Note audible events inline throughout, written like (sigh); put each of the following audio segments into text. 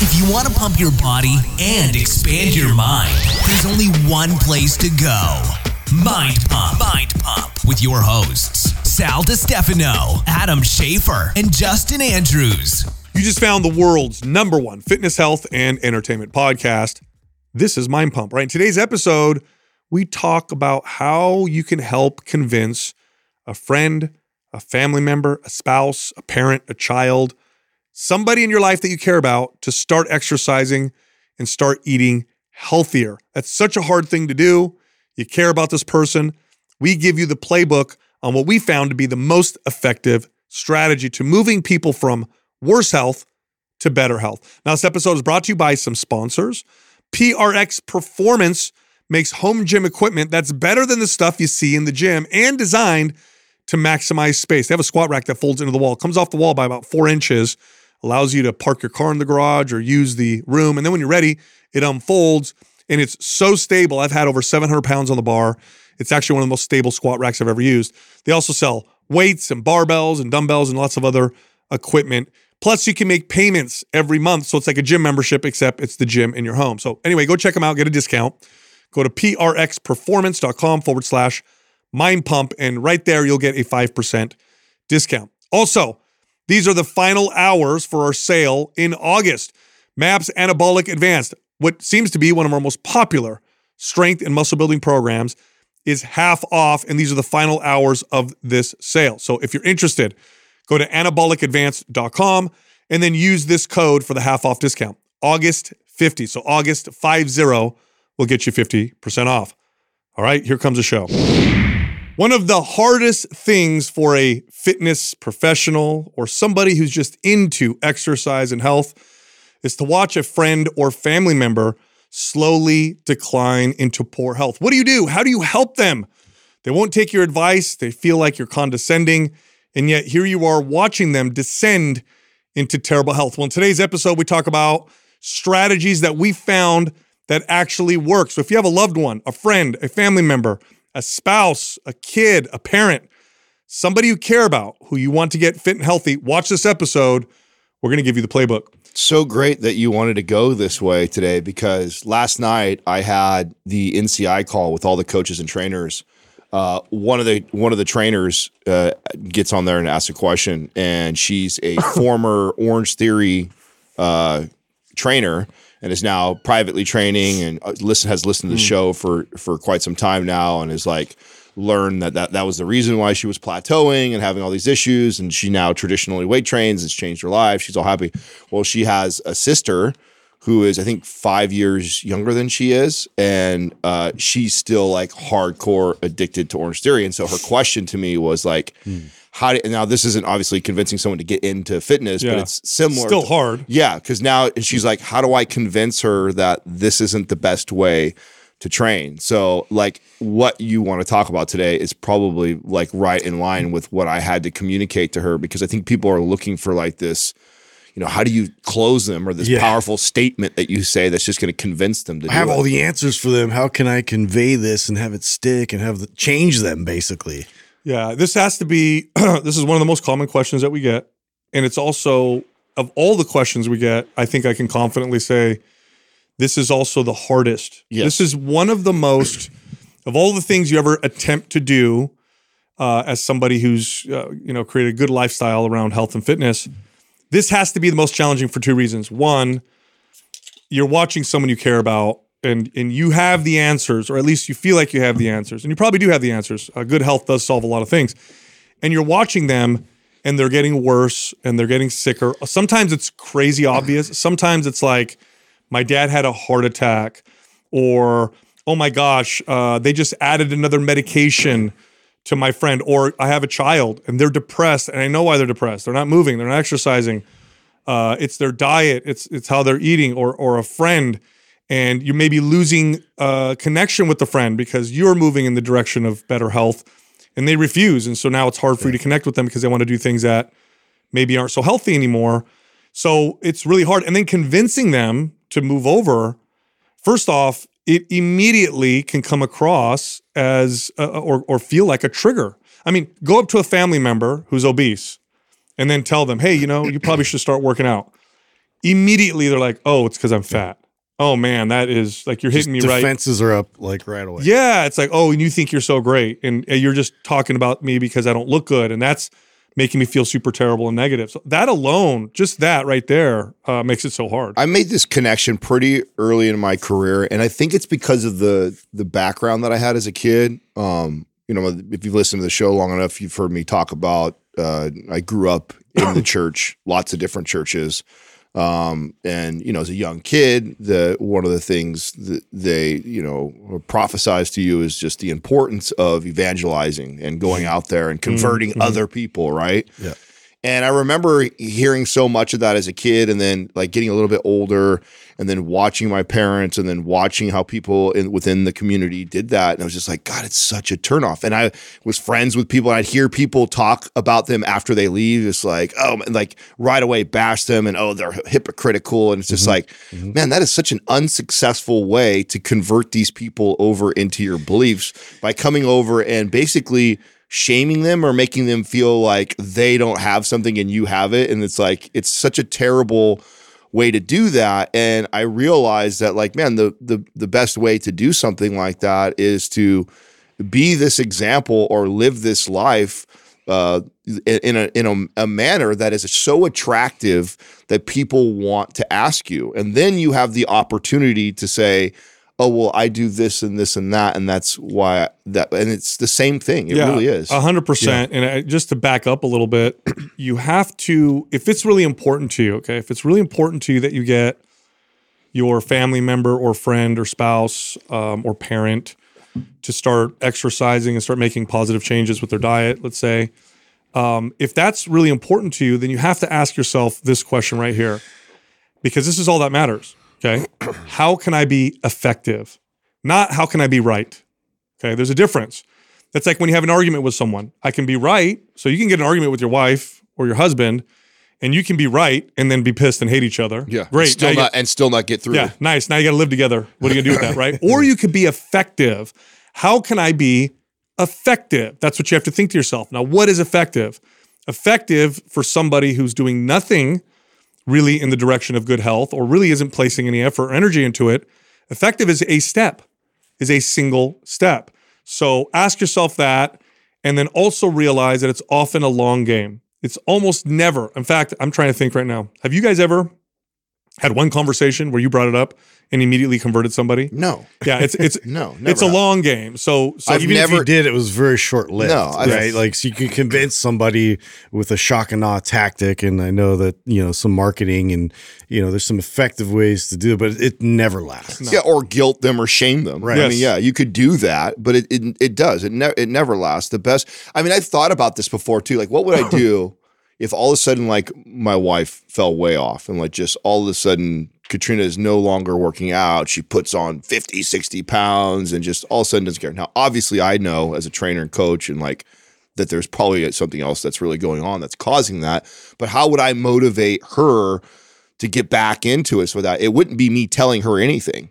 If you want to pump your body and expand your mind, there's only one place to go. Mind Pump. Mind Pump with your hosts, Sal DiStefano, Adam Schafer, and Justin Andrews. You just found the world's number one fitness, health, and entertainment podcast. This is Mind Pump, right? In today's episode, we talk about how you can help convince a friend, a family member, a spouse, a parent, a child, somebody in your life that you care about to start exercising and start eating healthier. That's such a hard thing to do. You care about this person. We give you the playbook on what we found to be the most effective strategy to moving people from worse health to better health. Now, this episode is brought to you by some sponsors. PRX Performance makes home gym equipment that's better than the stuff you see in the gym and designed to maximize space. They have a squat rack that folds into the wall, comes off the wall by about four inches, allows you to park your car in the garage or use the room. And then when you're ready, it unfolds and it's so stable. I've had over 700 pounds on the bar. It's actually one of the most stable squat racks I've ever used. They also sell weights and barbells and dumbbells and lots of other equipment. Plus, you can make payments every month. So it's like a gym membership, except it's the gym in your home. So, anyway, go check them out, get a discount. Go to prxperformance.com forward slash mind pump, and right there you'll get a 5% discount. Also, these are the final hours for our sale in August. MAPS Anabolic Advanced, what seems to be one of our most popular strength and muscle building programs, is half off, and these are the final hours of this sale. So if you're interested, go to anabolicadvanced.com and then use this code for the half off discount. August 50. So August 50 will get you 50% off. All right, here comes the show. One of the hardest things for a fitness professional or somebody who's just into exercise and health is to watch a friend or family member slowly decline into poor health. What do you do? How do you help them? They won't take your advice. They feel like you're condescending. And yet here you are watching them descend into terrible health. Well, in today's episode, we talk about strategies that we found that actually work. So if you have a loved one, a friend, a family member, a spouse, a kid, a parent, somebody you care about who you want to get fit and healthy, watch this episode. We're going to give you the playbook. So great that you wanted to go this way today because last night I had the NCI call with all the coaches and trainers. Uh, one of the one of the trainers uh, gets on there and asks a question, and she's a (laughs) former Orange Theory uh, trainer and is now privately training and uh, listen has listened to the mm. show for for quite some time now and is like learned that, that that was the reason why she was plateauing and having all these issues. And she now traditionally weight trains it's changed her life she's all happy. Well she has a sister who is i think five years younger than she is and uh, she's still like hardcore addicted to orange theory. And so her question to me was like mm how do now this isn't obviously convincing someone to get into fitness, yeah. but it's similar. Still to, hard. Yeah, because now and she's like, how do I convince her that this isn't the best way to train? So like what you want to talk about today is probably like right in line with what I had to communicate to her because I think people are looking for like this you know, how do you close them or this yeah. powerful statement that you say that's just going to convince them to I have it? all the answers for them. How can I convey this and have it stick and have the, change them basically? Yeah, this has to be. (clears throat) this is one of the most common questions that we get, and it's also of all the questions we get. I think I can confidently say this is also the hardest. Yes. This is one of the most of all the things you ever attempt to do uh, as somebody who's uh, you know created a good lifestyle around health and fitness. This has to be the most challenging for two reasons. One, you're watching someone you care about and and you have the answers, or at least you feel like you have the answers, and you probably do have the answers. Uh, good health does solve a lot of things, and you're watching them, and they're getting worse, and they're getting sicker. Sometimes it's crazy obvious. Sometimes it's like, my dad had a heart attack, or oh my gosh, uh, they just added another medication to my friend, or I have a child and they're depressed, and I know why they're depressed. They're not moving, they're not exercising. uh, it's their diet, it's it's how they're eating, or or a friend, and you may be losing uh, connection with the friend because you're moving in the direction of better health, and they refuse, and so now it's hard for you to connect with them because they want to do things that maybe aren't so healthy anymore. So it's really hard, and then convincing them to move over. First off, it immediately can come across as uh, or or feel like a trigger. I mean, go up to a family member who's obese and then tell them, "Hey, you know, you probably should start working out." Immediately they're like, "Oh, it's cuz I'm fat." Oh man, that is like you're hitting me right. Defenses are up like right away. Yeah, it's like, "Oh, and you think you're so great and you're just talking about me because I don't look good." And that's making me feel super terrible and negative. So that alone, just that right there, uh, makes it so hard. I made this connection pretty early in my career, and I think it's because of the the background that I had as a kid. Um, you know, if you've listened to the show long enough, you've heard me talk about. Uh, I grew up in the (coughs) church, lots of different churches, um, and you know, as a young kid, the one of the things that they you know prophesize to you is just the importance of evangelizing and going mm-hmm. out there and converting mm-hmm. Mm-hmm. other people, right? Yeah. And I remember hearing so much of that as a kid, and then like getting a little bit older, and then watching my parents, and then watching how people in, within the community did that. And I was just like, God, it's such a turnoff. And I was friends with people, and I'd hear people talk about them after they leave. It's like, oh, and like right away bash them, and oh, they're hypocritical. And it's just mm-hmm. like, mm-hmm. man, that is such an unsuccessful way to convert these people over into your beliefs by coming over and basically shaming them or making them feel like they don't have something and you have it. And it's like it's such a terrible way to do that. And i realized that like man the the the best way to do something like that is to be this example or live this life uh, in a in a, a manner that is so attractive that people want to ask you. And then you have the opportunity to say oh well i do this and this and that and that's why that and it's the same thing it really is A hundred percent. And I, just to back up a little bit, (clears throat) you have to, if it's really important to you, okay, if it's really important to you that you get your family member or friend or spouse um, or parent to start exercising and start making positive changes with their diet, let's say, um, if that's really important to you, then you have to ask yourself this question right here, because this is all that matters. Okay. How can I be effective? Not how can I be right? Okay. There's a difference. That's like when you have an argument with someone. I can be right. So you can get an argument with your wife or your husband, and you can be right and then be pissed and hate each other. yeah Great. still not and still not get through yeah, nice. Now you got to live together. What are you going to do with that, right? (laughs) Or you could be effective. How can I be effective? That's what you have to think to yourself. Now, what is effective? Effective for somebody who's doing nothing really in the direction of good health or really isn't placing any effort or energy into it. Effective is a step, is a single step. So ask yourself that and then also realize that it's often a long game. It's almost never. In fact, I'm trying to think right now. Have you guys ever had one conversation where you brought it up and immediately converted somebody? no Yeah, it's it's (laughs) No, it's a never. long game. So so I've even Even if if you never- did, it was very short lived. No, I've- right? Like, so you can convince somebody with a shock and awe tactic. And I know that, you know, some marketing and, you know, there's some effective ways to do it, but it never lasts. Yeah, or guilt them or shame them. Right. I mean, yeah, you could do that, but it it, it does. It ne- it never lasts. The best. I mean, I've thought about this before too. Like, what would I (laughs) do if all of a sudden, like, my wife fell way off and like just all of a sudden Katrina is no longer working out. She puts on 50, 60 pounds and just all of a sudden doesn't care. Now, obviously, I know as a trainer and coach and like that there's probably something else that's really going on that's causing that. But how would I motivate her to get back into it so that it wouldn't be me telling her anything?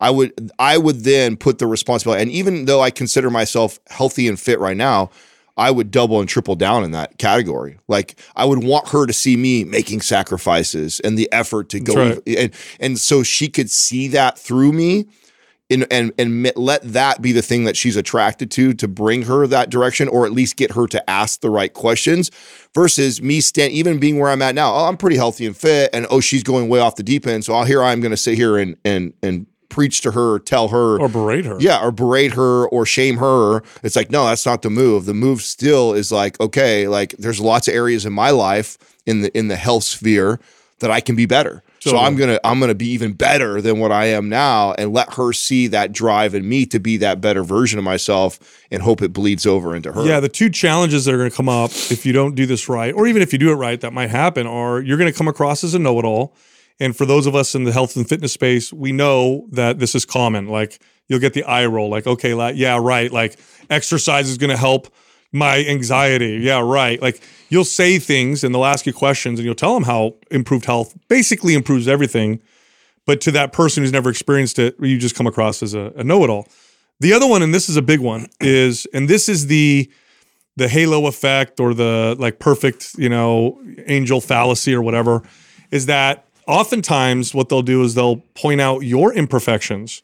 I would I would then put the responsibility and even though I consider myself healthy and fit right now, I would double and triple down in that category. Like I would want her to see me making sacrifices and the effort to go That's and and so she could see that through me and and and let that be the thing that she's attracted to to bring her that direction or at least get her to ask the right questions versus me stand even being where I'm at now. Oh, I'm pretty healthy and fit and oh she's going way off the deep end so I'll here I'm going to sit here and and and preach to her, tell her or berate her. yeah, or berate her or shame her. It's like, no, that's not the move. The move still is like, okay, like there's lots of areas in my life in the in the health sphere that I can be better. So I'm gonna I'm gonna be even better than what I am now, and let her see that drive in me to be that better version of myself, and hope it bleeds over into her. Yeah, the two challenges that are going to come up if you don't do this right, or even if you do it right, that might happen, are you're going to come across as a know it all. And for those of us in the health and fitness space, we know that this is common. Like you'll get the eye roll, like, okay, like, yeah, right. Like exercise is going to help my anxiety. Yeah, right. Like you'll say things and they'll ask you questions and you'll tell them how improved health basically improves everything. But to that person who's never experienced it, you just come across as a, a know it all. The other one, and this is a big one, (clears throat) is, and this is the, the halo effect or the like perfect, you know, angel fallacy or whatever, is that oftentimes what they'll do is they'll point out your imperfections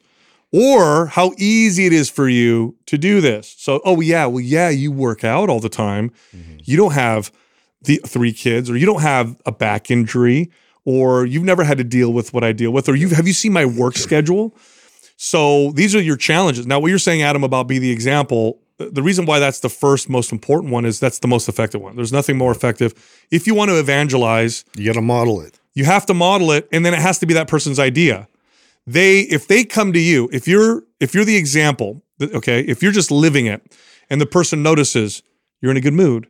or how easy it is for you to do this. So, oh yeah, well yeah, you work out all the time. Mm-hmm. You don't have the three kids or you don't have a back injury or you've never had to deal with what I deal with or you have you seen my work schedule? So, these are your challenges. Now, what you're saying Adam about be the example, the reason why that's the first most important one is that's the most effective one. There's nothing more effective. If you want to evangelize, you got to model it. You have to model it and then it has to be that person's idea. They if they come to you if you're if you're the example okay if you're just living it and the person notices you're in a good mood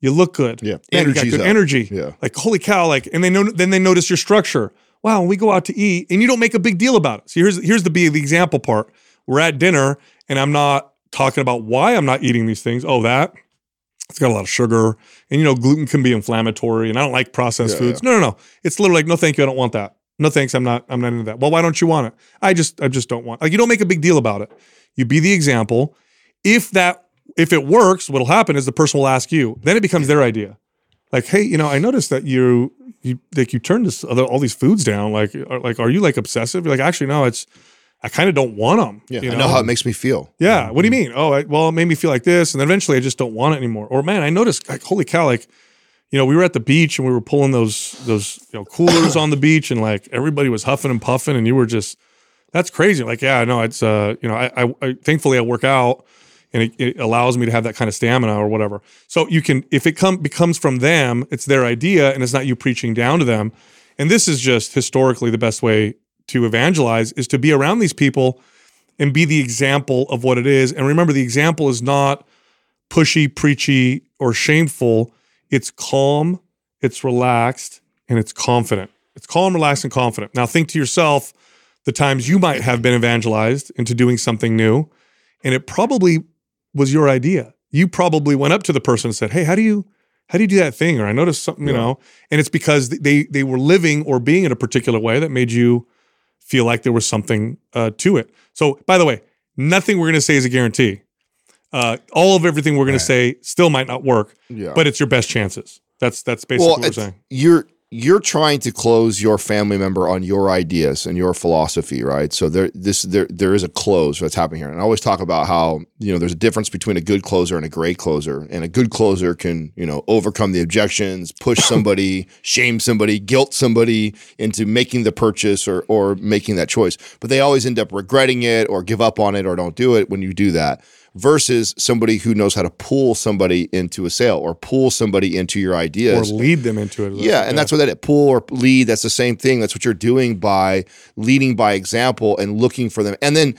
you look good. Yeah. Man, you got good up. energy. Yeah. Like holy cow like and they know then they notice your structure. Wow we go out to eat and you don't make a big deal about it. So here's here's the be the example part. We're at dinner and i'm not talking about why i'm not eating these things. Oh that it's got a lot of sugar and you know gluten can be inflammatory and i don't like processed yeah, foods yeah. no no no it's literally like no thank you i don't want that no thanks, I'm not I'm not into that. Well, why don't you want it? I just I just don't want. Like you don't make a big deal about it. You be the example. If that if it works, what'll happen is the person will ask you. Then it becomes their idea. Like, hey, you know, I noticed that you you like you turned this other, all these foods down. Like, are, like, are you like obsessive? You're like, actually, no, it's I kind of don't want them. Yeah, you know? I know how it makes me feel. Yeah. What do you mean? Oh, I, well, it made me feel like this, and then eventually I just don't want it anymore. Or man, I noticed, like, holy cow, like you know, we were at the beach and we were pulling those those you know coolers on the beach and like everybody was huffing and puffing and you were just that's crazy. Like, yeah, no, it's uh, you know, I, I, I thankfully I work out and it, it, allows me to have that kind of stamina or whatever. So you can if it come becomes from them, it's their idea and it's not you preaching down to them. And this is just historically the best way to evangelize is to be around these people and be the example of what it is. And remember, the example is not pushy, preachy, or shameful it's calm, it's relaxed, and it's confident. It's calm, relaxed, and confident. Now think to yourself the times you might have been evangelized into doing something new, and it probably was your idea. You probably went up to the person and said, Hey, how do you how do you do that thing? Or I noticed something, you know, and it's because they they were living or being in a particular way that made you feel like there was something uh, to it. So, by the way, nothing we're going to say is a guarantee uh, all of everything we're going right. to say still might not work, yeah. but it's your best chances. That's that's basically well, what we're saying. You're you're trying to close your family member on your ideas and your philosophy, right? So there this there there is a close that's happening here. And I always talk about how, you know, there's a difference between a good closer and a great closer. And a good closer can, you know, overcome the objections, push (laughs) somebody, shame somebody, guilt somebody into making the purchase or or making that choice. But they always end up regretting it or give up on it or don't do it when you do that versus somebody who knows how to pull somebody into a sale or pull somebody into your ideas or lead them into it. Yeah, and that's what that pull or lead. That's the same thing. That's what you're doing by leading by example and looking for them. And then,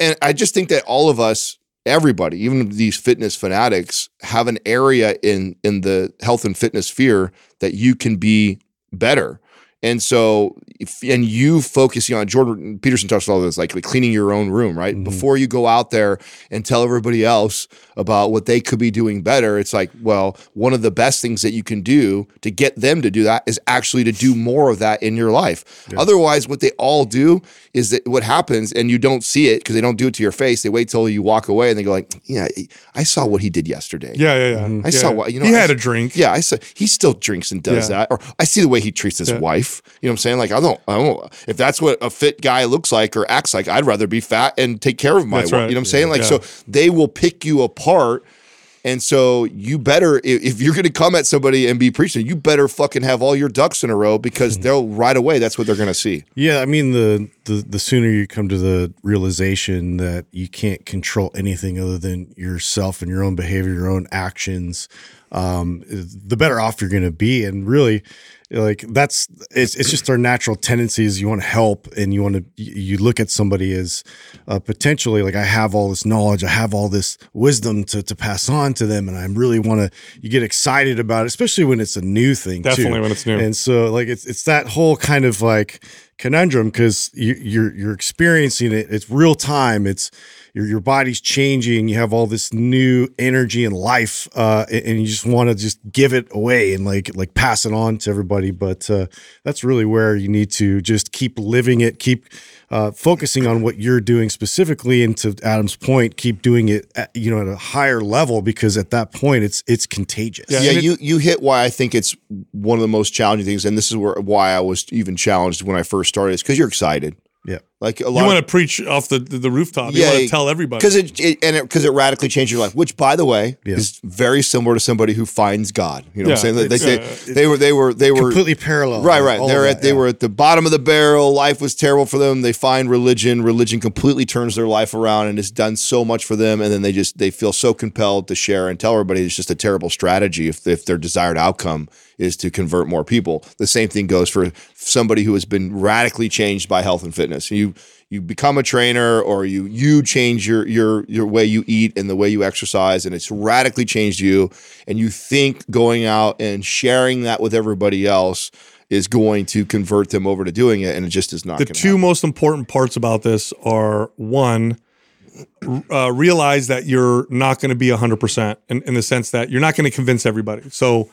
and I just think that all of us, everybody, even these fitness fanatics, have an area in in the health and fitness sphere that you can be better. And so, if, and you focusing on Jordan Peterson talks about all this, like, cleaning your own room, right? Mm-hmm. Before you go out there and tell everybody else about what they could be doing better, it's like, well, one of the best things that you can do to get them to do that is actually to do more of that in your life. Yeah. Otherwise, what they all do is that what happens, and you don't see it because they don't do it to your face. They wait till you walk away and they go like, "Yeah, I saw what he did yesterday. Yeah, yeah, yeah. Mm-hmm. I yeah. saw what you know. He I, had a drink. Yeah, I saw he still drinks and does yeah. that. Or I see the way he treats his wife. You know what I'm saying? Like I don't, I don't. If that's what a fit guy looks like or acts like, I'd rather be fat and take care of my. Right. You know what I'm saying? Like yeah. so, they will pick you apart. And so you better, if you're going to come at somebody and be preaching, you better fucking have all your ducks in a row because mm-hmm. they'll right away. That's what they're going to see. Yeah, I mean the, the the sooner you come to the realization that you can't control anything other than yourself and your own behavior, your own actions, um, the better off you're going to be. And really, like that's it's it's just our natural tendencies. You want to help, and you want to you look at somebody as uh, potentially like I have all this knowledge, I have all this wisdom to to pass on to them, and I really want to. You get excited about it, especially when it's a new thing. too. Definitely when it's new. And so like it's it's that whole kind of like conundrum because you, you're you're experiencing it. It's real time. It's your your body's changing. You have all this new energy and life, uh, and, and you just want to just give it away and like like pass it on to everybody. But uh, that's really where you need to just keep living it, keep uh, focusing on what you're doing specifically. And to Adam's point, keep doing it, at, you know, at a higher level because at that point it's it's contagious. Yeah, Yeah, it- you you hit why I think it's one of the most challenging things, and this is where why I was even challenged when I first started. Is because you're excited. Yeah. Like a lot. You want to preach off the, the, the rooftop. You want to tell everybody. because it, it and because it, radically changed your life. Which, by the way, Yeah. is very similar to somebody who finds God. You know what I'm saying? They, they, it's, they, they were they were they were Completely parallel. Right, right. They're at that, they yeah. were at the bottom of the barrel. Life was terrible for them. They find religion. Religion completely turns their life around and has done so much for them. And then they just they feel so compelled to share and tell everybody it's just a terrible strategy if if their desired outcome is to convert more people. The same thing goes for somebody who has been radically changed by health and fitness. You you become a trainer or you you change your your your way you eat and the way you exercise and it's radically changed you and you think going out and sharing that with everybody else is going to convert them over to doing it and it just is not the two happen. most important parts about this are one, uh, realize that you're not going to be 100% in, in the sense that you're not going to convince everybody. So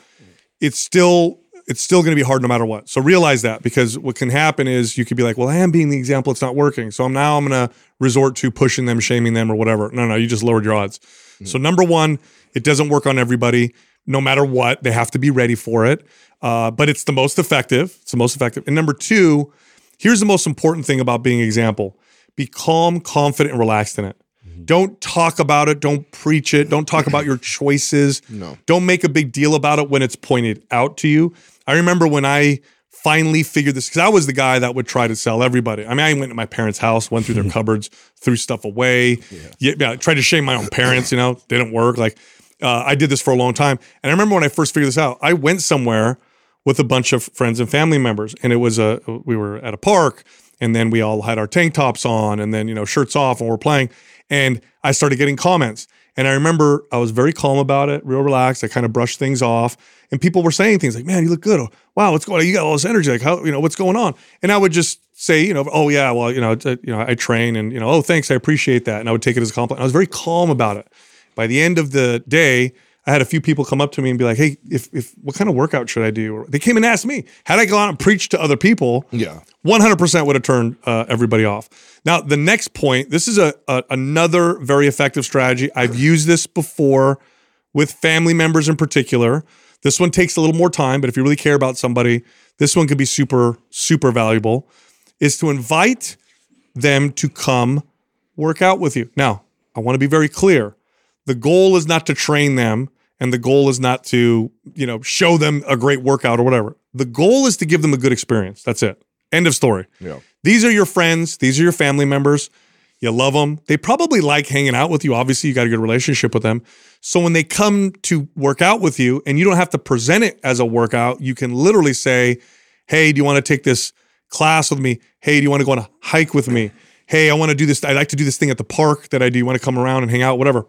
it's still it's still going to be hard no matter what. So realize that because what can happen is you could be like, well, I am being the example. It's not working. So I'm now I'm going to resort to pushing them, shaming them, or whatever. No, no, you just lowered your odds. So number one, it doesn't work on everybody. No matter what, they have to be ready for it. Uh, but it's the most effective. It's the most effective. And number two, here's the most important thing about being example: be calm, confident, and relaxed in it. Don't talk about it. Don't preach it. Don't talk about your (laughs) choices. No. Don't make a big deal about it when it's pointed out to you. I remember when I finally figured this because I was the guy that would try to sell everybody. I mean, I went to my parents' house, went through their (laughs) cupboards, threw stuff away. Yeah, yeah, tried to shame my own parents. You know, didn't work. Like uh, I did this for a long time, and I remember when I first figured this out. I went somewhere with a bunch of friends and family members, and it was a we were at a park, and then we all had our tank tops on, and then you know shirts off, and we're playing, and I started getting comments. And I remember I was very calm about it, real relaxed. I kind of brushed things off, and people were saying things like, "Man, you look good. Oh, wow, what's going on? You got all this energy. Like, how you know what's going on?" And I would just say, you know, "Oh yeah, well, you know, uh, you know, I train, and you know, oh, thanks, I appreciate that." And I would take it as a compliment. I was very calm about it. By the end of the day, I had a few people come up to me and be like, "Hey, if if what kind of workout should I do?" Or they came and asked me. Had I gone and preached to other people, Yeah. 100% would have turned uh, everybody off. Now, the next point, this is a, a another very effective strategy. I've used this before with family members in particular. This one takes a little more time, but if you really care about somebody, this one could be super super valuable. Is to invite them to come work out with you. Now, I want to be very clear. The goal is not to train them and the goal is not to, you know, show them a great workout or whatever. The goal is to give them a good experience. That's it. End of story. Yeah. These are your friends, these are your family members. You love them. They probably like hanging out with you. Obviously, you got a good relationship with them. So when they come to work out with you and you don't have to present it as a workout, you can literally say, Hey, do you want to take this class with me? Hey, do you want to go on a hike with me? Hey, I want to do this. I like to do this thing at the park that I do. You want to come around and hang out, whatever.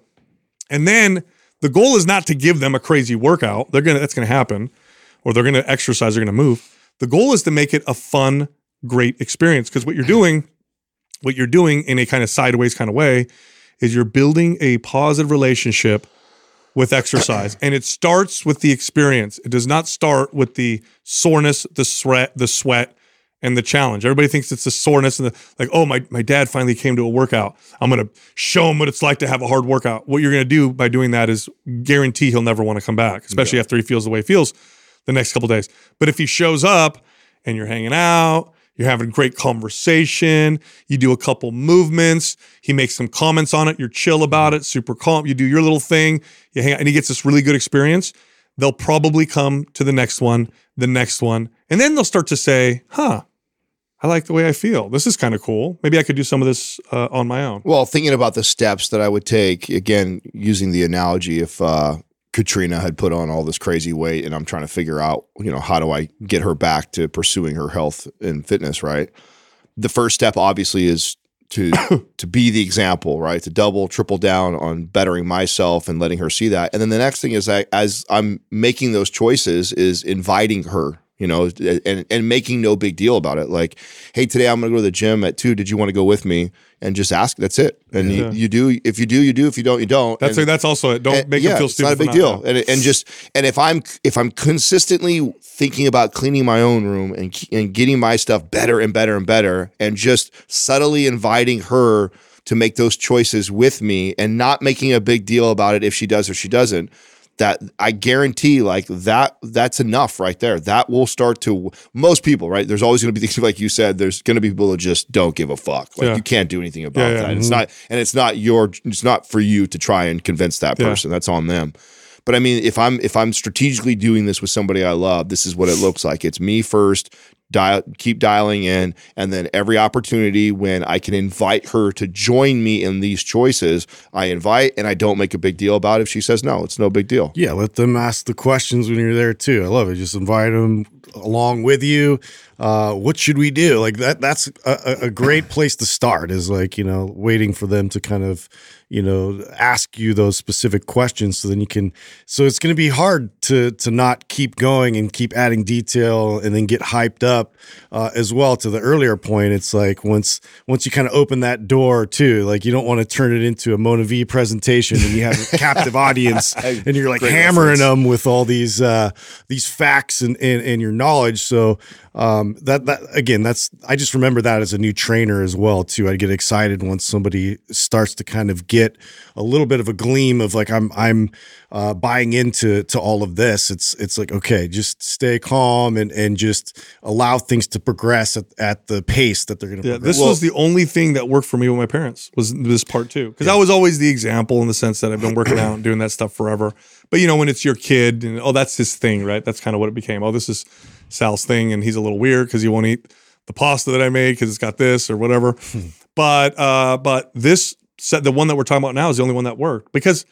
And then the goal is not to give them a crazy workout. They're gonna that's gonna happen, or they're gonna exercise, they're gonna move. The goal is to make it a fun, great experience. Because what you're doing, what you're doing in a kind of sideways kind of way, is you're building a positive relationship with exercise. and it starts with the experience. It does not start with the soreness, the sweat, the sweat, and the challenge. Everybody thinks it's the soreness and the like, oh, my, my dad finally came to a workout. I'm gonna show him what it's like to have a hard workout. What you're gonna do by doing that is guarantee he'll never want to come back, especially after he feels the way he feels the next couple days. But if he shows up and you're hanging out, you're having great conversation, you do a couple movements, he makes some comments on it, you're chill about it, super calm, you do your little thing, you hang out, and he gets this really good experience, they'll probably come to the next one, the next one, and then they'll start to say, huh, I like the way I feel. This is kind of cool. Maybe I could do some of this uh, on my own. Well, thinking about the steps that I would take, again, using the analogy, if uh, Katrina had put on all this crazy weight, and I'm trying to figure out, you know, how do I get her back to pursuing her health and fitness, right? The first step, obviously, is to (coughs) to be the example, right? To double, triple down on bettering myself and letting her see that. And then the next thing is that as I'm making those choices, is inviting her you know, and and making no big deal about it. Like, hey, today I'm going to go to the gym at two. Did you want to go with me? And just ask. That's it. And yeah. you, you, do. If you do, you do. If you don't, you don't. That's and, that's also it. Don't and, make yeah, them feel stupid. It's not a big deal. And and just and if I'm if I'm consistently thinking about cleaning my own room and and getting my stuff better and better and better, and just subtly inviting her to make those choices with me, and not making a big deal about it if she does or she doesn't that I guarantee like that that's enough right there. That will start to most people, right? There's always going to be things (laughs) like you said, there's going to be people that just don't give a fuck. Like yeah. you can't do anything about yeah, yeah. that. Mm-hmm. It's not and it's not your it's not for you to try and convince that person. That's on them. But I mean, if I'm if I'm strategically doing this with somebody I love, this is what it looks like. It's me first, dial keep dialing in and then every opportunity when I can invite her to join me in these choices I invite and I don't make a big deal about it if she says no. It's no big deal. Yeah let them ask the questions when you're there too. I love it. Just invite them along with you uh, what should we do? Like that that's a, a great place to start is like you know waiting for them to kind of you know ask you those specific questions so then you can so it's going to be hard to to not keep going and keep adding detail and then get hyped up uh, as well. To the earlier point it's like once once you kind of open that door too like you don't want to turn it into a MonaVie presentation and you have a (laughs) captive audience and you're like Great hammering reference. them with all these uh these facts and, and and your knowledge. So um, that that again, that's I just remember that as a new trainer as well too. I get excited once somebody starts to kind of get a little bit of a gleam of like I'm I'm uh, buying into to all of this. It's it's like okay, just stay calm and and just allow things to progress at, at the pace that they're going to. Yeah, progress. this well, was the only thing that worked for me with my parents was this part too, because yeah. I was always the example in the sense that I've been working out and doing that stuff forever. But you know, when it's your kid and oh, that's his thing, right? That's kind of what it became. Oh, this is Sal's thing, and he's a little weird because he won't eat the pasta that I made because it's got this or whatever. Hmm. but uh, but this set the one that we're talking about now is the only one that worked because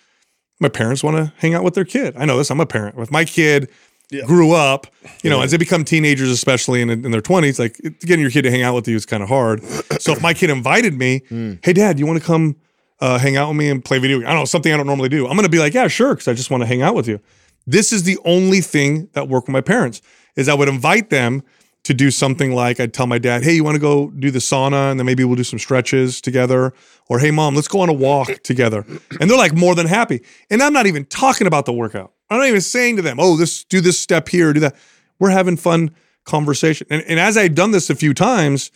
my parents want to hang out with their kid. I know this. I'm a parent. If my kid yeah. grew up, you know, yeah. as they become teenagers, especially in, in their 20s, like getting your kid to hang out with you is kind of hard. so if my kid invited me, mm. hey, dad, you want to come uh, hang out with me and play video? I don't know, something I don't normally do. I'm going to be like, yeah, sure, because I just want to hang out with you. This is the only thing that worked with my parents is I would invite them to do something like I'd tell my dad, "Hey, you want to go do the sauna and then maybe we'll do some stretches together." Or, "Hey, mom, let's go on a walk together." And they're like more than happy. And I'm not even talking about the workout. I'm not even saying to them, "Oh, this do this step here, do that." We're having fun conversation. And, and as I've done this a few times,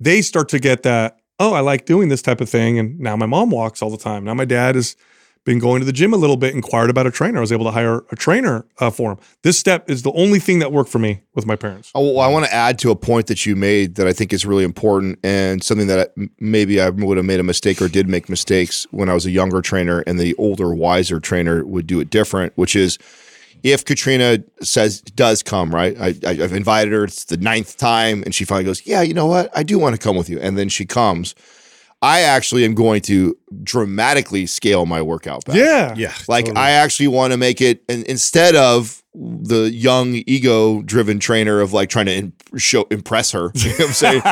they start to get that, "Oh, I like doing this type of thing." And now my mom walks all the time. Now my dad is been going to the gym a little bit, inquired about a trainer. I was able to hire a trainer uh, for him. This step is the only thing that worked for me with my parents. Oh, I want to add to a point that you made that I think is really important and something that maybe I would have made a mistake or did make mistakes when I was a younger trainer and the older, wiser trainer would do it different, which is if Katrina says does come, right? I, have invited her. It's the ninth time, and she finally goes, "Yeah, you know what? I do want to come with you." And then she comes. I actually am going to dramatically scale my workout back. Yeah. Yeah. Like totally. I actually want to make it and instead of the young ego driven trainer of like trying to in, show impress her, (laughs) you know what I'm saying?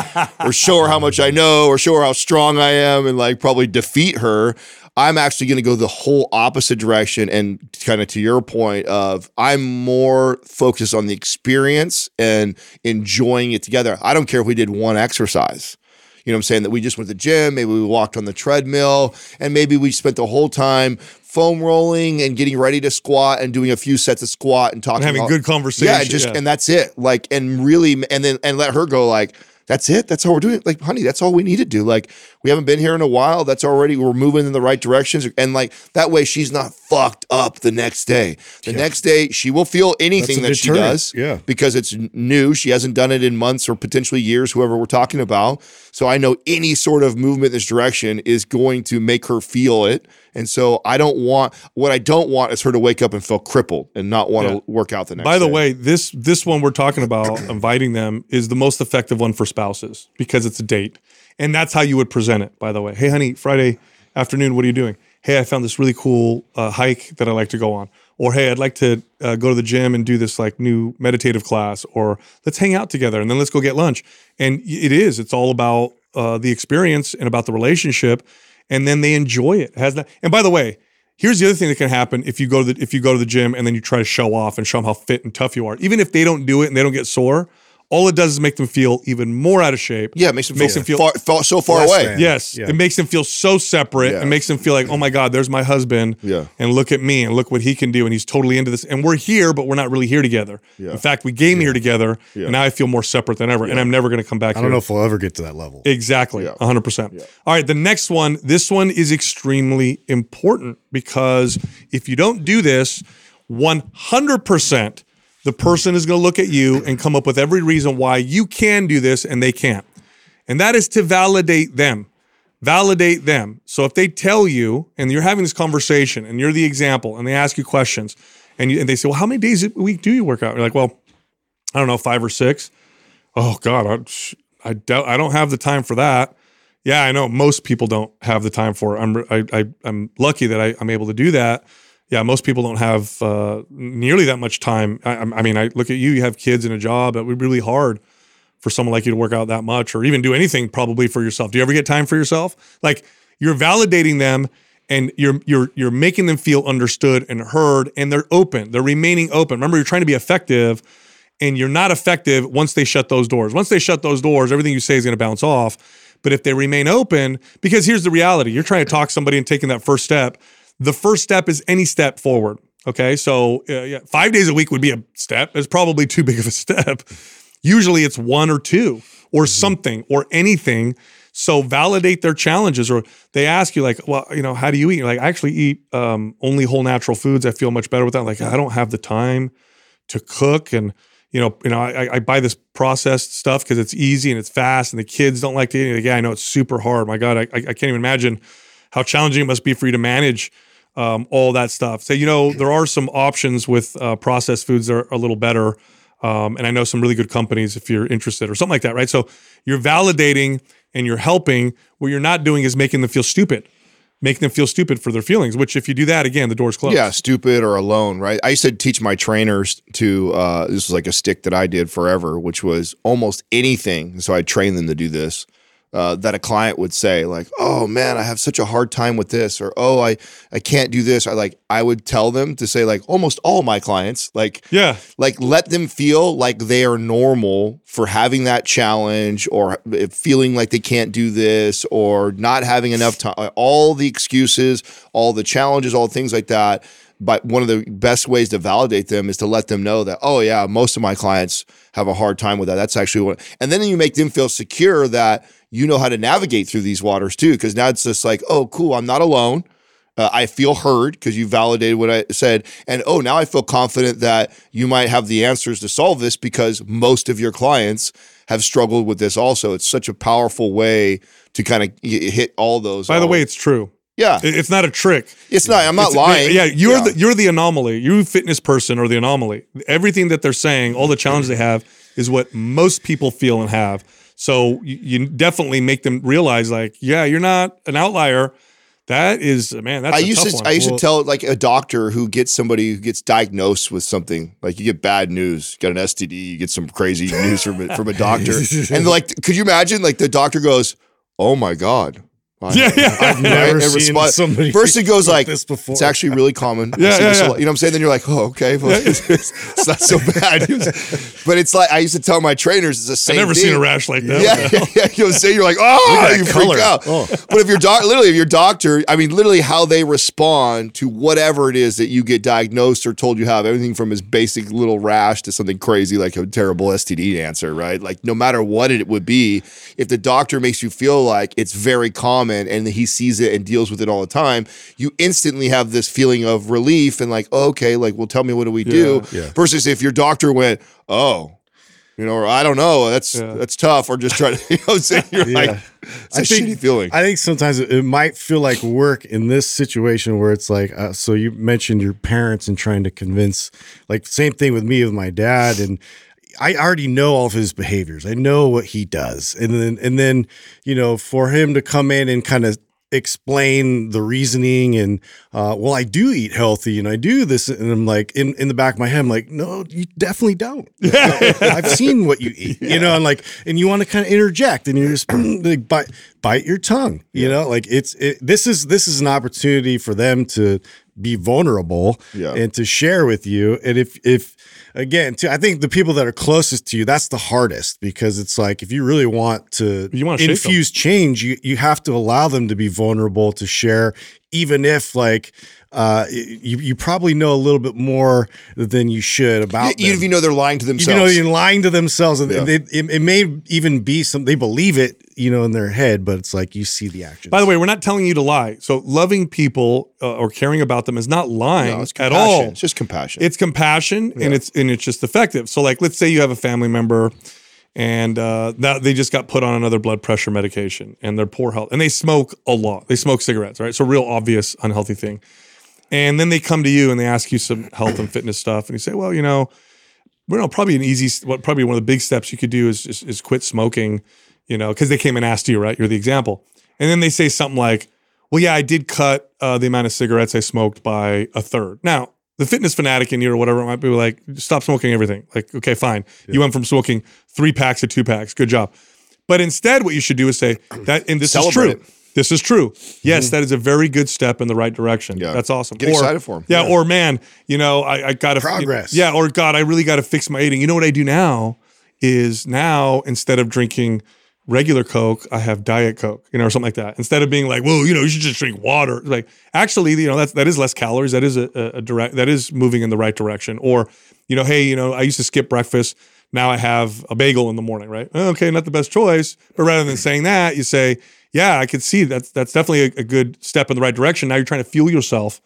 or show her how much I know or show her how strong I am and like probably defeat her. I'm actually going to go the whole opposite direction and kind of to your point of I'm more focused on the experience and enjoying it together. I don't care if we did one exercise you know what I'm saying? That we just went to the gym, maybe we walked on the treadmill, and maybe we spent the whole time foam rolling and getting ready to squat and doing a few sets of squat and talking. And having about, good conversation. Yeah, and just yeah. and that's it. Like and really and then and let her go like that's it. That's how we're doing it. Like, honey, that's all we need to do. Like, we haven't been here in a while. That's already, we're moving in the right directions. And like, that way she's not fucked up the next day. The yeah. next day, she will feel anything that she does. Yeah. Because it's new. She hasn't done it in months or potentially years, whoever we're talking about. So I know any sort of movement in this direction is going to make her feel it. And so I don't want what I don't want is her to wake up and feel crippled and not want yeah. to work out the next. By the day. way, this this one we're talking about (clears throat) inviting them is the most effective one for spouses because it's a date, and that's how you would present it. By the way, hey honey, Friday afternoon, what are you doing? Hey, I found this really cool uh, hike that I like to go on. or hey, I'd like to uh, go to the gym and do this like new meditative class, or let's hang out together and then let's go get lunch. And it is, it's all about uh, the experience and about the relationship, and then they enjoy it. it has that. And by the way, here's the other thing that can happen if you go to the if you go to the gym and then you try to show off and show them how fit and tough you are. Even if they don't do it and they don't get sore, all it does is make them feel even more out of shape. Yeah, it makes them Makes feel, them feel- far, far, so far Less away. than. Yes, Yeah. it makes them feel so separate Yeah. and makes them feel like, oh my God, there's my husband. Yeah. And look at me and look what he can do. And he's totally into this. And we're here, but we're not really here together. Yeah. In fact, we came here together Yeah. and now I feel more separate than ever. And I'm never going to come back I don't know if we'll ever get to that level. Exactly. Yeah. 100%. All right. The next one, this one is extremely important because if you don't do this, 100% the person is going to look at you and come up with every reason why you can do this and they can't. And that is to validate them. Validate them. So if they tell you and you're having this conversation and you're the example and they ask you questions and, you, and they say, well, how many days a week do you work out? You're like, well, I don't know, five or six. Oh God, I, I doubt I don't have the time for that. Yeah, I know most people don't have the time for it. I'm I, I I'm lucky that I, I'm able to do that. Yeah, most people don't have uh, nearly that much time. I, I mean, I look at you. You have kids and a job. It would be really hard for someone like you to work out that much, or even do anything probably for yourself. Do you ever get time for yourself? Like you're validating them, and you're you're you're making them feel understood and heard, and they're open. They're remaining open. Remember, you're trying to be effective and you're not effective once they shut those doors. Once they shut those doors, everything you say is going to bounce off. But if they remain open, because here's the reality you're trying to talk somebody and taking that first step. The first step is any step forward. Okay. So, uh, yeah, five days a week would be a step. It's probably too big of a (laughs) step. Usually it's one or two or something or anything. So validate their challenges, or they ask you like, well, you know, how do you eat? You're like, I actually eat um, only whole natural foods. I feel much better with that. Like, I don't have the time to cook, and you know, you know, I, I buy this processed stuff because it's easy and it's fast, and the kids don't like to eat. it. Like, yeah, I know it's super hard. My God, I I can't even imagine how challenging it must be for you to manage um, all that stuff. So you know, there are some options with uh, processed foods that are a little better. Um, and I know some really good companies if you're interested or something like that, right? So you're validating and you're helping. What you're not doing is making them feel stupid, making them feel stupid for their feelings. Which, if you do that, again, the door's closed. Yeah, stupid or alone, right? I used to teach my trainers to uh, this was like a stick that I did forever, which was almost anything. So I trained them to do this. Uh, that a client would say, like, "Oh man, I have such a hard time with this," or "Oh, I I can't do this." I like I would tell them to say, like, almost all my clients, like, Yeah. like let them feel like they are normal for having that challenge or feeling like they can't do this or not having enough time all the excuses all the challenges all things like that but one of the best ways to validate them is to let them know that oh yeah most of my clients have a hard time with that that's actually what and then you make them feel secure that you know how to navigate through these waters too because now it's just like oh cool i'm not alone uh, I feel heard because you validated what I said. And oh, now I feel confident that you might have the answers to solve this because most of your clients have struggled with this also. It's such a powerful way to kind of hit all those. By the way, it's true. Yeah, It's not a trick. it's not. I'm not It's- lying. Yeah, you're the you're the anomaly. You fitness person are the anomaly. Everything that they're saying, all the challenges they have, is what most people feel and have. So you, you definitely make them realize, like, yeah, you're not an outlier. That is, man, that's I a used to one. I used Well, to tell like a doctor who gets somebody who gets diagnosed with something like you get bad news, you got an STD, you get some crazy news from a, from a doctor, (laughs) and like, could you imagine like the doctor goes, "Oh my god." I- Yeah, yeah. I've never seen respond- somebody First, it goes like, this before. "It's actually really common." (laughs) Yeah, yeah, yeah. You know what I'm saying? Then you're like, "Oh, okay, well, (laughs) it's, it's not so bad." (laughs) but it's like I used to tell my trainers, "It's the same." I've never thing. seen a rash like that. Yeah, yeah, yeah. You know what I'm saying? You're like, oh, you that freak out. Oh. But if your doc, literally, if your doctor, I mean, literally, how they respond to whatever it is that you get diagnosed or told you have, everything from his basic little rash to something crazy like a terrible STD answer, right? Like, no matter what it would be, if the doctor makes you feel like it's very common and he sees it and deals with it all the time, you instantly have this feeling of relief and like, oh, okay, like, well, tell me what do we do? yeah. Versus if your doctor went, oh. You know, or I don't know. That's Yeah. that's tough. Or just try to, (laughs) you know, what I'm saying you're Yeah. like, it's a I think- shitty feeling. I think sometimes it, it might feel like work in this situation where it's like, uh, so you mentioned your parents and trying to convince, like, same thing with me with my dad. And I already know all of his behaviors. I know what he does. And then, and then, you know, for him to come in and kind of explain the reasoning and uh, well, I do eat healthy and I do this, and I'm like in in the back of my head, I'm like, no, you definitely don't. (laughs) I've seen what you eat, you know, and like, and you want to kind of interject, and you're just (clears throat) like bite bite your tongue, you know, like it's it, this is this is an opportunity for them to be vulnerable Yeah. and to share with you, and if if again, to, I think the people that are closest to you, that's the hardest because it's like if you really want to You wanna infuse change, you you have to allow them to be vulnerable to share, even if like uh, you you probably know a little bit more than you should about Even them. if you know they're lying to themselves. You know, you're lying to themselves, and Yeah. they, it, it may even be some they believe it, you know, in their head, but it's like you see the action. By the way, we're not telling you to lie. So loving people uh, or caring about them is not lying No, it's at all. It's just compassion. It's compassion and it's and it's just effective. So like let's say you have a family member and uh that they just got put on another blood pressure medication and they're poor health and they smoke a lot. They smoke cigarettes, right? So real obvious unhealthy thing. And then they come to you and they ask you some health and fitness stuff and you say, "Well, you know, you know, probably an easy what probably one of the big steps you could do is is, is quit smoking, you know, because they came and asked you, right? You're the example. And then they say something like, well, yeah, I did cut uh, the amount of cigarettes I smoked by a third. Now, the fitness fanatic in you or whatever might be like, stop smoking everything. Like, okay, fine. You went from smoking three packs to two packs. Good job. But instead, what you should do is say (clears throat) that, and this is true. it. This is true. Yes, that is a very good step in the right direction. Yeah. That's awesome. Get excited for 'em. Yeah, Yeah. or man, you know, I, I got to Progress. Yeah, or God, I really got to fix my eating. You know what I do now is now instead of drinking regular Coke, I have Diet Coke, you know, or something like that. Instead of being like, well, you know, you should just drink water. Like, actually, you know, that's that is less calories. That is a, a, direct. That is moving in the right direction. Or, you know, hey, you know, I used to skip breakfast. Now I have a bagel in the morning, right? Oh, okay, not the best choice, but rather than saying that, you say, yeah, I could see that's that's definitely a, a good step in the right direction. Now you're trying to fuel yourself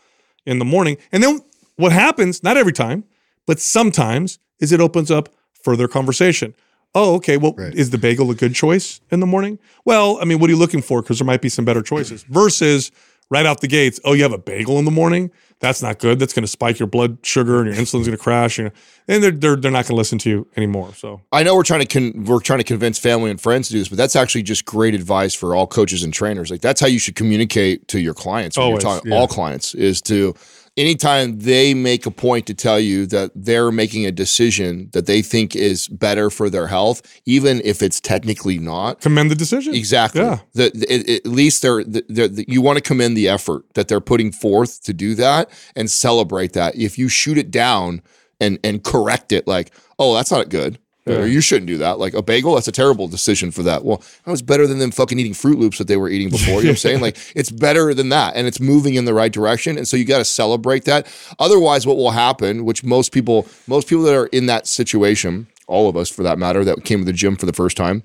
in the morning, and then what happens? Not every time, but sometimes is it opens up further conversation. Oh, okay. Well, is the bagel a good choice in the morning? Well, I mean, what are you looking for? Because there might be some better choices. Versus right out the gates, oh, you have a bagel in the morning. That's not good. That's going to spike your blood sugar and your insulin's going to crash. You know, and they're they're, they're not going to listen to you anymore. So I know we're trying to con- we're trying to convince family and friends to do this, but that's actually just great advice for all coaches and trainers. Like that's how you should communicate to your clients. When Always, you're talking yeah. all clients is to anytime they make a point to tell you that they're making a decision that they think is better for their health, even if it's technically not. commend the decision. Exactly. Yeah. The, the- it- at least they're, they're, the- you want to commend the effort that they're putting forth to do that and celebrate that. If you shoot it down and and correct it, like, oh, that's not good. Or you shouldn't do that. Like a bagel, that's a terrible decision for that. Well, that was better than them fucking eating Froot Loops that they were eating before. You know what I'm saying? Like (laughs) it's better than that, and it's moving in the right direction. And so you got to celebrate that. Otherwise, what will happen, which most people, most people that are in that situation, all of us for that matter, that came to the gym for the first time,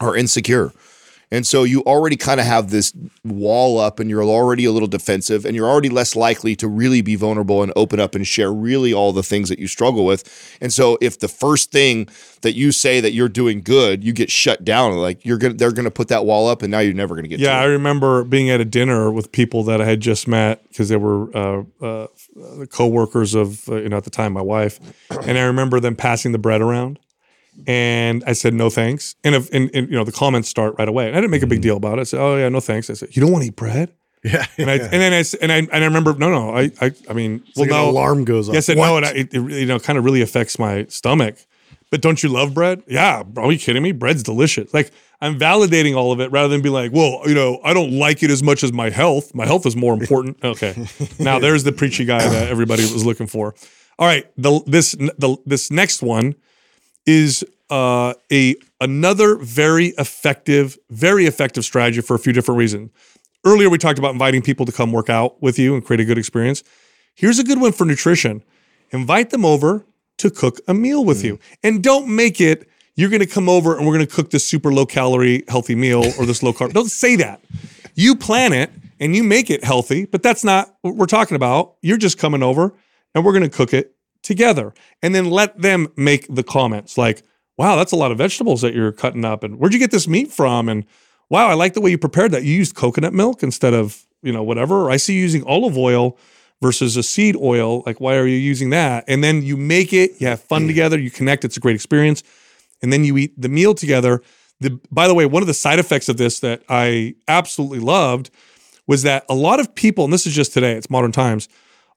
are insecure. And so you already kind of have this wall up and you're already a little defensive and you're already less likely to really be vulnerable and open up and share really all the things that you struggle with. And so if the first thing that you say that you're doing good, you get shut down, like you're going to they're going to put that wall up and now you're never going to get Yeah, I remember being at a dinner with people that I had just met because they were uh, uh, the co-workers of uh, you know at the time my wife, and I remember them passing the bread around, and I said no thanks, and if and, and you know the comments start right away, and I didn't make a big mm. deal about it. I said oh yeah no thanks. I said you don't want to eat bread, (laughs) yeah, and I and then I and I and I remember no no I I I mean It's like well an no alarm goes off. Yes, no, and I, it, it you know kind of really affects my stomach. But don't you love bread? Yeah, bro, are you kidding me? Bread's delicious. Like I'm validating all of it rather than be like, well, you know, I don't like it as much as my health. My health is more (laughs) important. Okay, (laughs) now there's the preachy guy that everybody was looking for. All right, the this the this next one is uh, a another very effective, very effective strategy for a few different reasons. Earlier, we talked about inviting people to come work out with you and create a good experience. Here's a good one for nutrition: invite them over to cook a meal with you, and don't make it. You're going to come over and we're going to cook this super low calorie healthy meal or this low carb. Don't say that. You plan it and you make it healthy, but that's not what we're talking about. You're just coming over and we're going to cook it together and then let them make the comments like, wow, that's a lot of vegetables that you're cutting up. And where'd you get this meat from? And wow, I like the way you prepared that. You used coconut milk instead of, you know, whatever. I see you using olive oil versus a seed oil. Like, why are you using that? And then you make it, you have fun mm. together, you connect. It's a great experience. And then you eat the meal together. The, by the way, one of the side effects of this that I absolutely loved was that a lot of people, and this is just today, it's modern times,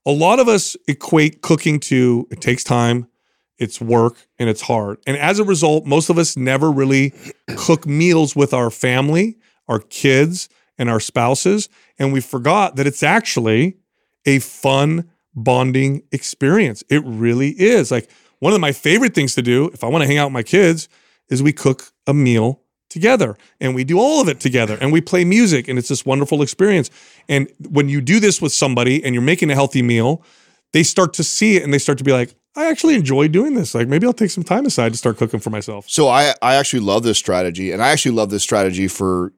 a lot of us equate cooking to it takes time, it's work, and it's hard. And as a result, most of us never really cook meals with our family, our kids, and our spouses. And we forgot that it's actually a fun bonding experience. It really is. Like one of my favorite things to do if I want to hang out with my kids is we cook a meal together and we do all of it together and we play music and it's this wonderful experience. And when you do this with somebody and you're making a healthy meal, they start to see it and they start to be like, I actually enjoy doing this. Like maybe I'll take some time aside to start cooking for myself. So I I actually love this strategy, and I actually love this strategy for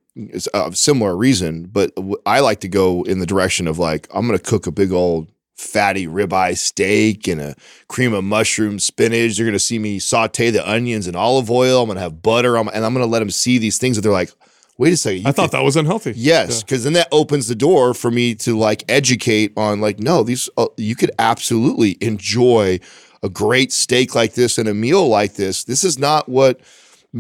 a similar reason. But I like to go in the direction of like I'm going to cook a big old fatty ribeye steak and a cream of mushroom spinach. You're going to see me saute the onions in olive oil. I'm going to have butter, on, and I'm going to let them see these things that they're like, wait a second. I thought that was unhealthy. Yes, because yeah. then that opens the door for me to like educate on like, no, these uh, you could absolutely enjoy a great steak like this and a meal like this. This is not what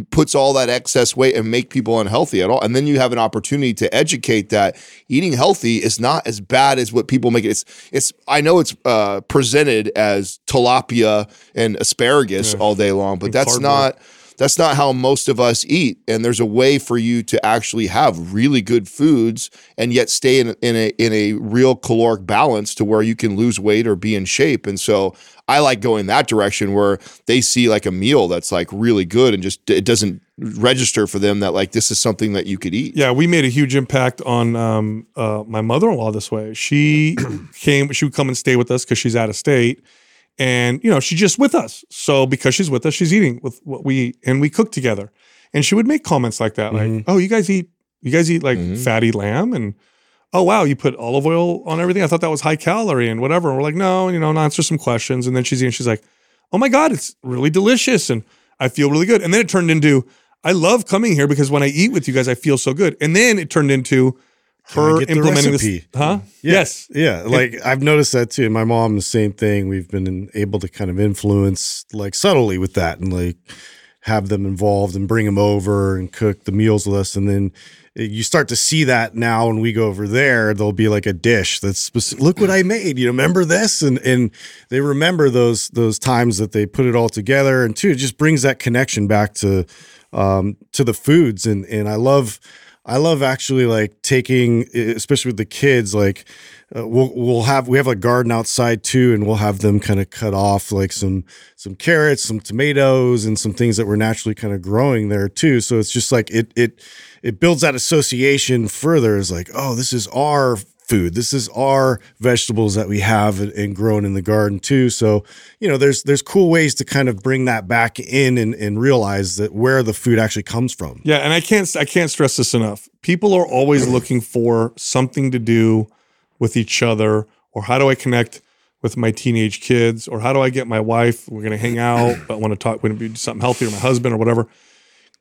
puts all that excess weight and make people unhealthy at all. And then you have an opportunity to educate that eating healthy is not as bad as what people make it. It's it's I know it's uh, presented as tilapia and asparagus yeah. all day long, but and that's cardboard. not that's not how most of us eat. And there's a way for you to actually have really good foods and yet stay in, in a in a real caloric balance to where you can lose weight or be in shape. And so I like going that direction where they see like a meal that's like really good and just it doesn't register for them that like this is something that you could eat. Yeah, we made a huge impact on um, uh, my mother-in-law this way. She (clears throat) came, she would come and stay with us because she's out of state, and you know she's just with us. So because she's with us, she's eating with what we eat, and we cook together. And she would make comments like that, like, mm-hmm. "Oh, you guys eat, you guys eat like mm-hmm. fatty lamb," and oh wow, you put olive oil on everything. I thought that was high calorie and whatever. And we're like, no, you know, and answer some questions. And then she's eating, she's like, oh my God, it's really delicious. And I feel really good. And then it turned into, I love coming here because when I eat with you guys, I feel so good. And then it turned into her implementing this. Huh? Yeah. Yes. Yeah. Like I've noticed that too. My mom, the same thing. We've been able to kind of influence like subtly with that and like have them involved and bring them over and cook the meals with us. And then you start to see that now when we go over there there'll be like a dish that's specific, look what i made you know, remember this and and they remember those those times that they put it all together and too it just brings that connection back to um to the foods and and i love i love actually like taking especially with the kids like uh, we'll we'll have we have a garden outside too, and we'll have them kind of cut off like some some carrots, some tomatoes, and some things that were naturally kind of growing there too. So it's just like it it it builds that association further. It's like oh, this is our food. This is our vegetables that we have and grown in the garden too. So, you know, there's there's cool ways to kind of bring that back in and, and realize that where the food actually comes from. Yeah, and I can't I can't stress this enough. People are always (clears throat) looking for something to do with each other or how do I connect with my teenage kids or how do I get my wife we're going to hang out (clears throat) but I want to talk want to do something healthy or my husband or whatever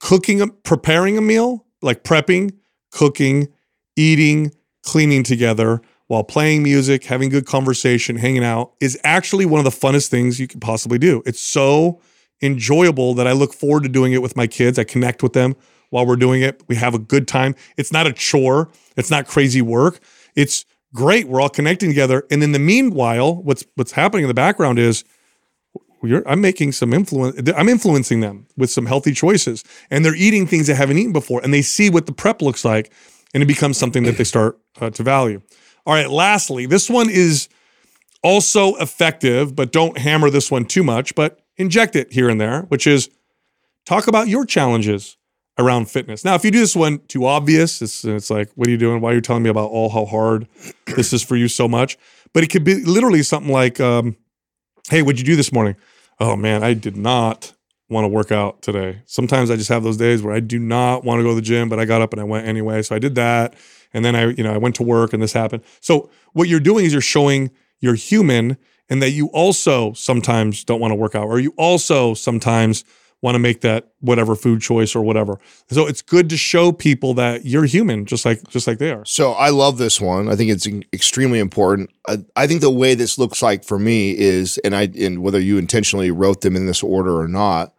cooking preparing a meal like prepping cooking eating cleaning together while playing music having good conversation hanging out is actually one of the funnest things you can possibly do. It's so enjoyable that I look forward to doing it with my kids. I connect with them while we're doing it. We have a good time. It's not a chore. It's not crazy work. It's great. We're all connecting together. And in the meanwhile what's what's happening in the background is i'm making some influence i'm influencing them with some healthy choices. And they're eating things they haven't eaten before and they see what the prep looks like and it becomes something that they start uh, to value all right lastly this one is also effective but don't hammer this one too much but inject it here and there which is talk about your challenges around fitness. Now, if you do this one too obvious, it's, it's like, what are you doing? Why are you telling me about all how hard (coughs) this is for you so much? But it could be literally something like, um, hey, what'd you do this morning? Oh man, I did not want to work out today. Sometimes I just have those days where I do not want to go to the gym, but I got up and I went anyway. So I did that. And then I, you know, I went to work and this happened. So what you're doing is you're showing you're human and that you also sometimes don't want to work out, or you also sometimes want to make that whatever food choice or whatever. So it's good to show people that you're human, just like just like they are. So I love this one. I think it's extremely important. I, I think the way this looks like for me is, and I and whether you intentionally wrote them in this order or not,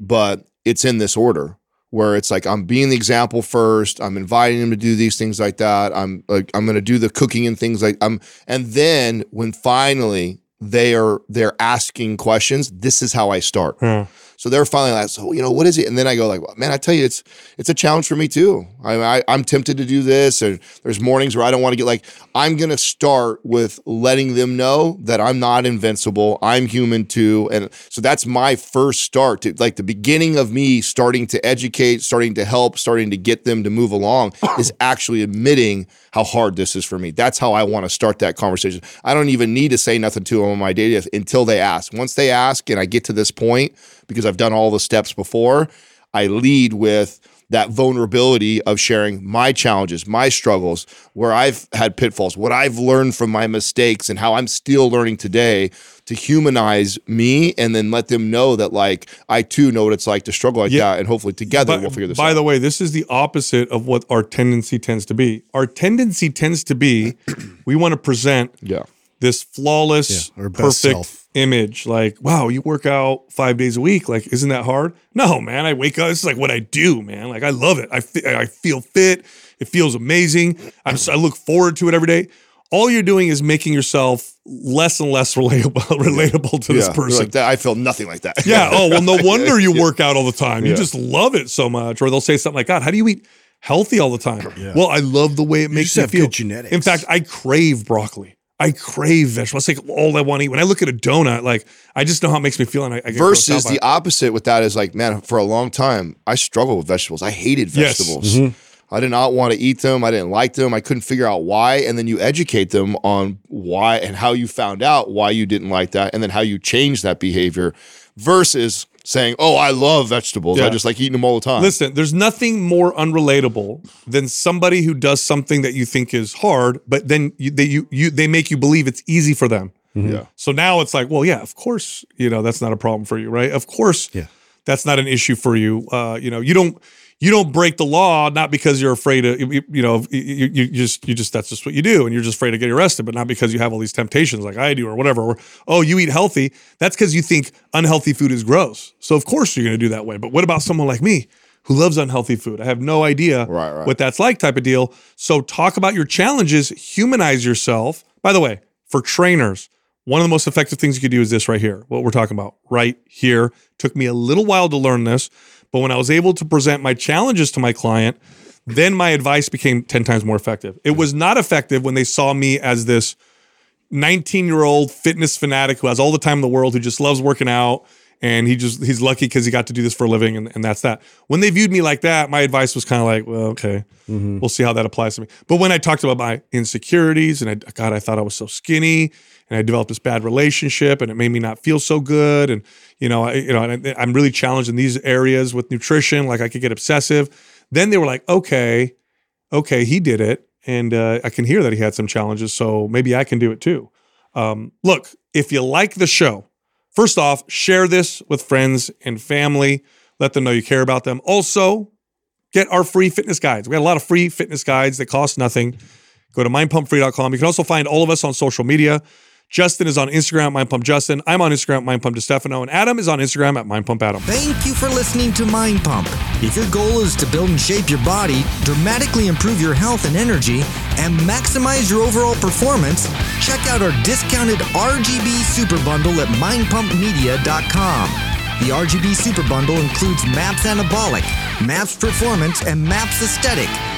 but it's in this order. where it's like I'm being the example first. I'm inviting them to do these things like that. I'm like I'm going to do the cooking and things like I'm and then when finally they are they're asking questions, this is how I start. Yeah. So they're finally like, so you know, what is it? And then I go like, well, man, I tell you, it's it's a challenge for me too. I, I I'm tempted to do this, and there's mornings where I don't want to get like. I'm gonna start with letting them know that I'm not invincible. I'm human too, and so that's my first start to like the beginning of me starting to educate, starting to help, starting to get them to move along (coughs) is actually admitting how hard this is for me. That's how I want to start that conversation. I don't even need to say nothing to them on my daily until they ask. Once they ask, and I get to this point because I've done all the steps before, I lead with that vulnerability of sharing my challenges, my struggles, where I've had pitfalls, what I've learned from my mistakes, and how I'm still learning today to humanize me and then let them know that, like, I too know what it's like to struggle like Yeah. that. And hopefully together By- we'll figure this by out. By the way, this is the opposite of what our tendency tends to be. Our tendency tends to be (clears throat) we want to present yeah. This flawless, Yeah, perfect self. image. Like, wow, you work out five days a week. Like, isn't that hard? No, man. I wake up. This is like what I do, man. Like, I love it. I fe- I feel fit. It feels amazing. I'm, I look forward to it every day. All you're doing is making yourself less and less (laughs) relatable, relatable to this yeah. person. Like. I feel nothing like that. Yeah. (laughs) Oh, well, no wonder you work out all the time. You Yeah. just love it so much. Or they'll say something like, God, how do you eat healthy all the time? Well, I love the way it makes just me feel. genetics. In fact, I crave broccoli. I crave vegetables. That's like all I want to eat. When I look at a donut, like I just know how it makes me feel. And I, I get Versus out by the it. opposite with that is like, man, for a long time, I struggled with vegetables. I hated Yes. vegetables. Mm-hmm. I did not want to eat them. I didn't like them. I couldn't figure out why. And then you educate them on why and how you found out why you didn't like that, and then how you changed that behavior versus saying, oh, I love vegetables. Yeah. I just like eating them all the time. Listen, there's nothing more unrelatable than somebody who does something that you think is hard, but then you, they you, you they make you believe it's easy for them. Yeah. So now it's like, well, yeah, of course, you know, that's not a problem for you, right? Of course, Yeah. that's not an issue for you. Uh, you know, you don't you don't break the law not because you're afraid of you, you know you, you just you just that's just what you do. And you're just afraid of getting arrested but not because you have all these temptations like I do or whatever or oh you eat healthy. That's because you think unhealthy food is gross. So of course you're going to do that way. But what about someone like me who loves unhealthy food? I have no idea Right, right. what that's like type of deal. So talk about your challenges. Humanize yourself. By the way for trainers one of the most effective things you could do is this right here, what we're talking about right here. Took me a little while to learn this, but when I was able to present my challenges to my client, then my advice became 10 times more effective. It was not effective when they saw me as this 19 year old fitness fanatic who has all the time in the world, who just loves working out. And he just, he's lucky because he got to do this for a living and, and that's that. When they viewed me like that, my advice was kind of like, well, okay, mm-hmm. we'll see how that applies to me. But when I talked about my insecurities and I, God, I thought I was so skinny and I developed this bad relationship and it made me not feel so good. And, you know, I, you know, I, I'm really challenged in these areas with nutrition. Like I could get obsessive. Then they were like, okay, okay, he did it. And uh, I can hear that he had some challenges. So maybe I can do it too. Um, look, if you like the show, first off, share this with friends and family. Let them know you care about them. Also, get our free fitness guides. We got a lot of free fitness guides that cost nothing. Go to mindpumpfree.com. You can also find all of us on social media. Justin is on Instagram at mindpumpjustin. I'm on Instagram at mindpumpdestefano. And Adam is on Instagram at Mind Pump Adam. Thank you for listening to Mind Pump. If your goal is to build and shape your body, dramatically improve your health and energy, and maximize your overall performance, check out our discounted RGB Super Bundle at mindpumpmedia.com. The RGB Super Bundle includes MAPS Anabolic, MAPS Performance, and MAPS Aesthetic.